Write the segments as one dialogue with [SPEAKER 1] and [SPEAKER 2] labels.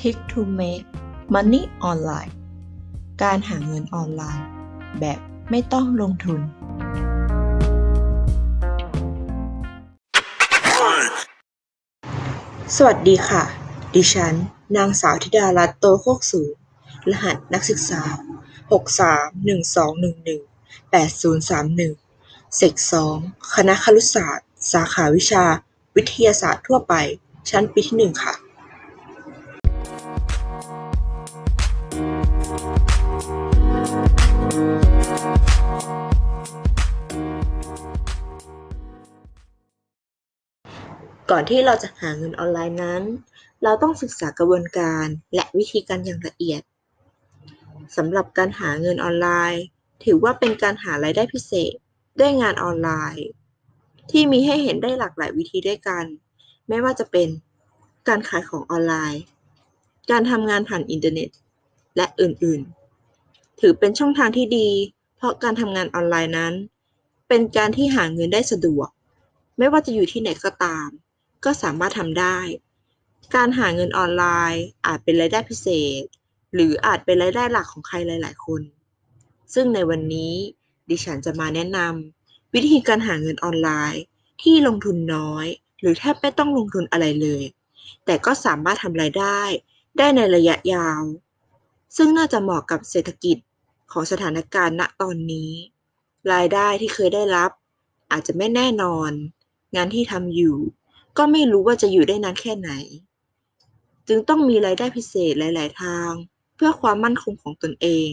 [SPEAKER 1] Tick to make money online การหาเงินออนไลน์ แบบไม่ต้องลงทุน สวัสดีค่ะ ดิฉัน นางสาวธิดารัตน์โตโคกสูง รหัสนักศึกษา 631211 8031เซก2คณะครุศาสตร์ สาขาวิชา วิทยาศาสตร์ทั่วไป ชั้นปีที่ 1 ค่ะ ก่อนที่เราจะหาเงินออนไลน์นั้น เราต้องศึกษากระบวนการและวิธีการอย่างละเอียดสำหรับการหาเงินออนไลน์ ถือว่าเป็นการหารายได้พิเศษด้วยงานออนไลน์ ที่มีให้เห็นได้หลากหลายวิธีด้วยกัน ไม่ว่าจะเป็นการขายของออนไลน์ การทำงานผ่านอินเทอร์เน็ต และอื่นๆ ถือเป็นช่องทางที่ดี เพราะการทำงานออนไลน์นั้น เป็นการที่หาเงินได้สะดวก ไม่ว่าจะอยู่ที่ไหนก็ตาม ก็สามารถทำได้ การหาเงินออนไลน์อาจเป็นรายได้พิเศษ หรืออาจเป็นรายได้หลักของใครหลาย ๆ คน ซึ่งในวันนี้ดิฉันจะมาแนะนำวิธีการหาเงินออนไลน์ ที่ลงทุนน้อย หรือแทบไม่ต้องลงทุนอะไรเลย แต่ก็สามารถทำรายได้ ได้ในระยะยาว ซึ่งน่าจะเหมาะกับเศรษฐกิจของสถานการณ์ณตอนนี้ รายได้ที่เคยได้รับ อาจจะไม่แน่นอน งานที่ทำอยู่ ก็ไม่รู้ว่าจะอยู่ได้นานแค่ไหน จึงต้องมีรายได้พิเศษหลาย ๆ ทาง เพื่อความมั่นคงของตนเอง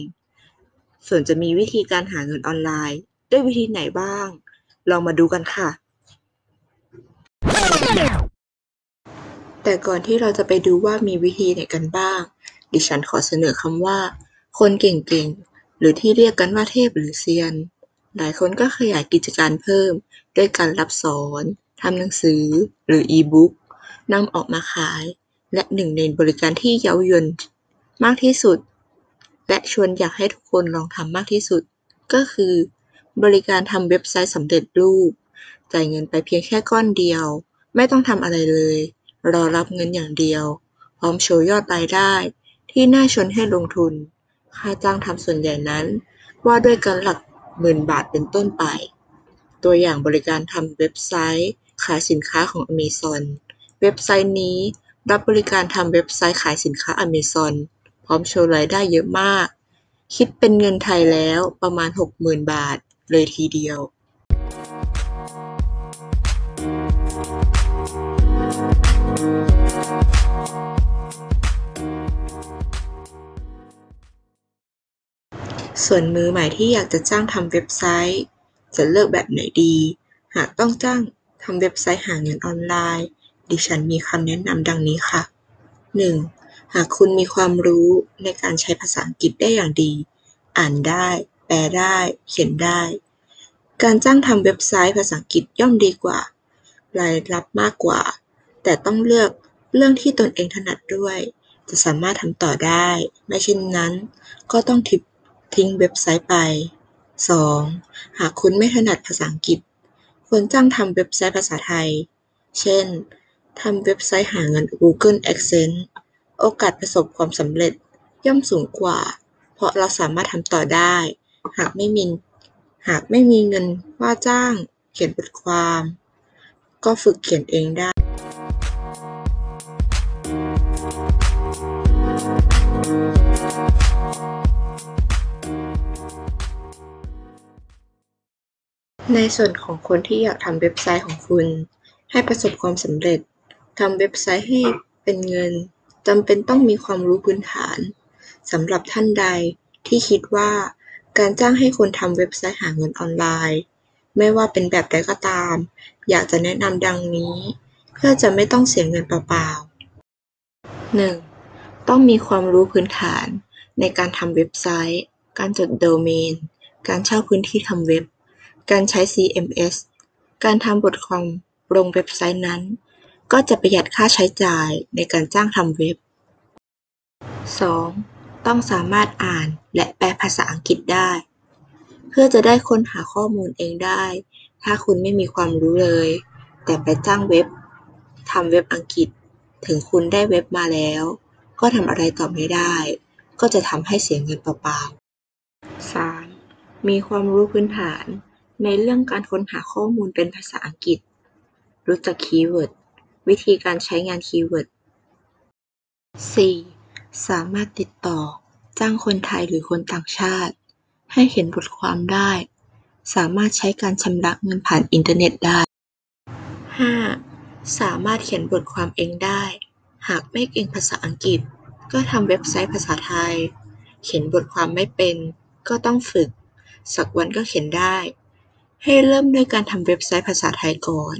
[SPEAKER 1] ส่วนจะมีวิธีการหาเงินออนไลน์ ด้วยวิธีไหนบ้าง ลองมาดูกันค่ะ แต่ก่อนที่เราจะไปดูว่ามีวิธีไหนกันบ้าง ดิฉันขอเสนอคำว่า คนเก่ง ๆ หรือที่เรียกกันว่าเทพหรือเซียน หลายคนก็ขยายกิจการเพิ่ม ด้วยการรับสอน ทำหนังสือ หรืออีบุ๊ก นำออกมาขาย และหนึ่งในบริการที่เย้ายวนมากที่สุด และชวนอยากให้ทุกคนลองทำมากที่สุด ก็คือ บริการทำเว็บไซต์สำเร็จรูป จ่ายเงินไปเพียงแค่ก้อนเดียว ไม่ต้องทำอะไรเลย รอรับเงินอย่างเดียว พร้อมโชว์ยอดรายได้ ที่น่าชวนให้ลงทุน ค่าจ้างทำส่วนใหญ่นั้น ว่าด้วยการหลักหมื่นบาทเป็นต้นไป ตัวอย่างบริการทำเว็บไซต์ ขายสินค้าของ Amazon เว็บไซต์นี้รับบริการทำเว็บไซต์ขายสินค้า Amazon พร้อมโชว์รายได้เยอะมาก คิดเป็นเงินไทยแล้วประมาณ60,000บาทเลยทีเดียวส่วนมือใหม่ที่อยากจะจ้างทำเว็บไซต์ จะเลือกแบบไหนดี หากต้องจ้างำเว็บไซต์หาเงินออนไลน์ ดิฉันมีคำแนะนำดังนี้ค่ะ 1. หากคุณมีความรู้ในการใช้ภาษาอังกฤษได้อย่างดี อ่านได้ แปลได้ เขียนได้ การจ้างทำเว็บไซต์ภาษาอังกฤษย่อมดีกว่า รายรับมากกว่า แต่ต้องเลือกเรื่องที่ตนเองถนัดด้วย จะสามารถทำต่อได้ ไม่เช่นนั้น ก็ต้องทิปทิ้งเว็บไซต์ไป 2. หากคุณไม่ถนัดภาษาอังกฤษ ควรจ้างทำเว็บไซต์ภาษาไทย เช่น ทำเว็บไซต์หาเงิน Google Adsense โอกาสประสบความสำเร็จย่อมสูงกว่า เพราะเราสามารถทำต่อได้ หากไม่มี หากไม่มีเงินว่าจ้างเขียนบทความ ก็ฝึกเขียนเองได้ ในส่วนของคนที่อยากทำเว็บไซต์ของคุณให้ประสบความสำเร็จ ทำเว็บไซต์ให้เป็นเงิน จำเป็นต้องมีความรู้พื้นฐาน สำหรับท่านใดที่คิดว่าการจ้างให้คนทำเว็บไซต์หาเงินออนไลน์ ไม่ว่าเป็นแบบใดก็ตาม อยากจะแนะนำดังนี้ เพื่อจะไม่ต้องเสียเงินเปล่าๆ 1. ต้องมีความรู้พื้นฐาน ในการทำเว็บไซต์ การจดโดเมน การเช่าพื้นที่ทำเว็บ การใช้ CMS การทำบทความลงเว็บไซต์นั้น ก็จะประหยัดค่าใช้จ่ายในการจ้างทำเว็บ 2. ต้องสามารถอ่านและแปลภาษาอังกฤษได้ เพื่อจะได้ค้นหาข้อมูลเองได้ ถ้าคุณไม่มีความรู้เลย แต่ไปจ้างเว็บทำเว็บอังกฤษ ถึงคุณได้เว็บมาแล้ว ก็ทำอะไรต่อไม่ได้ ก็จะทำให้เสียเงินเปล่าๆ 3. มีความรู้พื้นฐาน ในเรื่องการค้นหาข้อมูลเป็นภาษาอังกฤษ รู้จัก keyword วิธีการใช้งาน keyword 4. สามารถติดต่อ จ้างคนไทยหรือคนต่างชาติ ให้เขียนบทความได้ สามารถใช้การชำระเงินผ่านอินเทอร์เน็ตได้ 5. สามารถเขียนบทความเองได้ หากไม่เก่งภาษาอังกฤษ ก็ทำเว็บไซต์ภาษาไทย เขียนบทความไม่เป็น ก็ต้องฝึก สักวันก็เขียนได้ ให้เริ่มด้วยการทำเว็บไซต์ภาษาไทยก่อน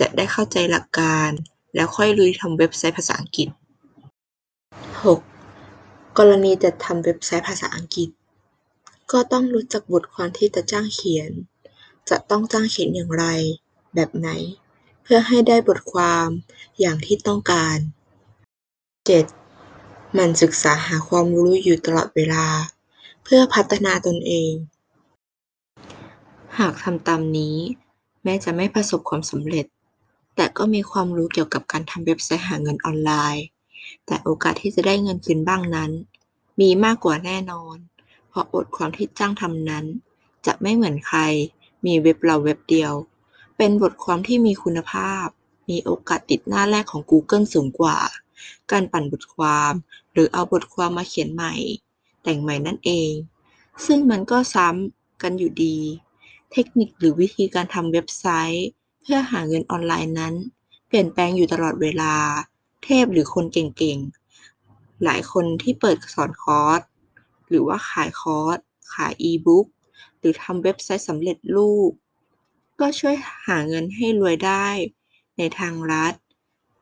[SPEAKER 1] จะได้เข้าใจหลักการ แล้วค่อยลุยทำเว็บไซต์ภาษาอังกฤษ 6. กรณีจัดทำเว็บไซต์ภาษาอังกฤษ ก็ต้องรู้จักบทความที่จะจ้างเขียน จะต้องจ้างเขียนอย่างไร แบบไหน เพื่อให้ได้บทความอย่างที่ต้องการ 7. มันศึกษาหาความรู้อยู่ตลอดเวลา เพื่อพัฒนาตนเอง หากทำตามนี้ แม้จะไม่ประสบความสำเร็จ แต่ก็มีความรู้เกี่ยวกับการทำเว็บไซต์หาเงินออนไลน์ แต่โอกาสที่จะได้เงินคืนบ้างนั้น มีมากกว่าแน่นอน เพราะบทความที่จ้างทำนั้น จะไม่เหมือนใคร มีเว็บเราเว็บเดียว เป็นบทความที่มีคุณภาพ มีโอกาสติดหน้าแรกของ Google สูงกว่า การปั่นบทความ หรือเอาบทความมาเขียนใหม่ แต่งใหม่นั่นเอง ซึ่งมันก็ซ้ำกันอยู่ดี เทคนิคหรือวิธีการทำเว็บไซต์ เพื่อหาเงินออนไลน์นั้น เปลี่ยนแปลงอยู่ตลอดเวลา เทพหรือคนเก่งๆ หลายคนที่เปิดสอนคอร์สหรือว่าขายคอร์สขายอีบุ๊กหรือทำเว็บไซต์สำเร็จรูป ก็ช่วยหาเงินให้รวยได้ในทางลัด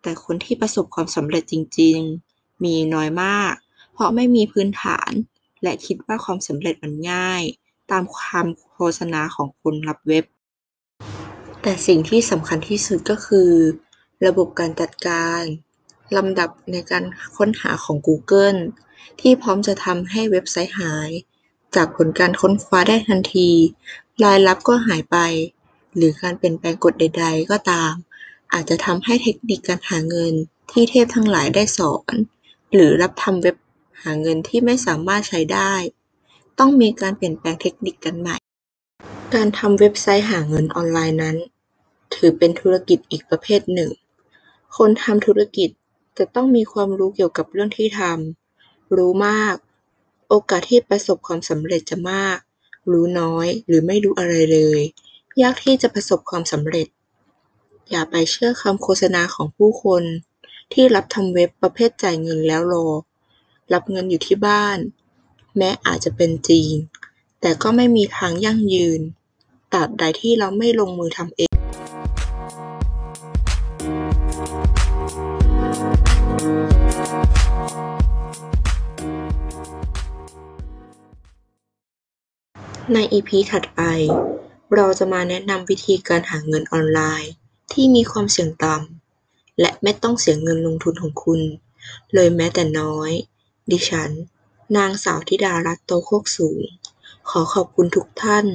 [SPEAKER 1] แต่คนที่ประสบความสำเร็จจริง ๆ มีน้อยมาก เพราะไม่มีพื้นฐาน และคิดว่าความสำเร็จมันง่าย ตามคำโฆษณาของคนรับเว็บ แต่สิ่งที่สำคัญที่สุดก็คือ ระบบการจัดการลำดับในการค้นหาของ Google ที่พร้อมจะทำให้เว็บไซต์หาย จากผลการค้นคว้าได้ทันที รายรับก็หายไป หรือการเปลี่ยนแปลงกฎใด ๆ ก็ตาม อาจจะทำให้เทคนิคการหาเงินที่เทพทั้งหลายได้สอน หรือรับทำเว็บหาเงินที่ไม่สามารถใช้ได้ ต้องมีการเปลี่ยนแปลงเทคนิคกันใหม่ การทำเว็บไซต์หาเงินออนไลน์นั้น ถือเป็นธุรกิจอีกประเภทหนึ่ง คนทำธุรกิจจะต้องมีความรู้เกี่ยวกับเรื่องที่ทำ รู้มาก โอกาสที่ประสบความสำเร็จจะมาก รู้น้อย หรือไม่รู้อะไรเลย ยากที่จะประสบความสำเร็จ อย่าไปเชื่อคำโฆษณาของผู้คน ที่รับทำเว็บประเภทจ่ายเงินแล้วรอ รับเงินอยู่ที่บ้าน แม้อาจจะเป็นจริง แต่ก็ไม่มีทางยั่งยืน ตราบใดที่เราไม่ลงมือทำเองใน EP ถัดไป เราจะมาแนะนำวิธีการหาเงินออนไลน์ ที่มีความเสี่ยงต่ำและไม่ต้องเสียเงินลงทุนของคุณ เลยแม้แต่น้อย ดิฉัน นางสาวธิดารัตน์ โตโคกสูง ขอขอบคุณทุกท่าน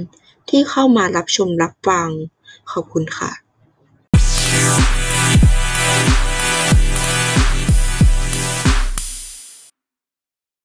[SPEAKER 1] ที่เข้ามารับชมรับฟัง ขอบคุณค่ะ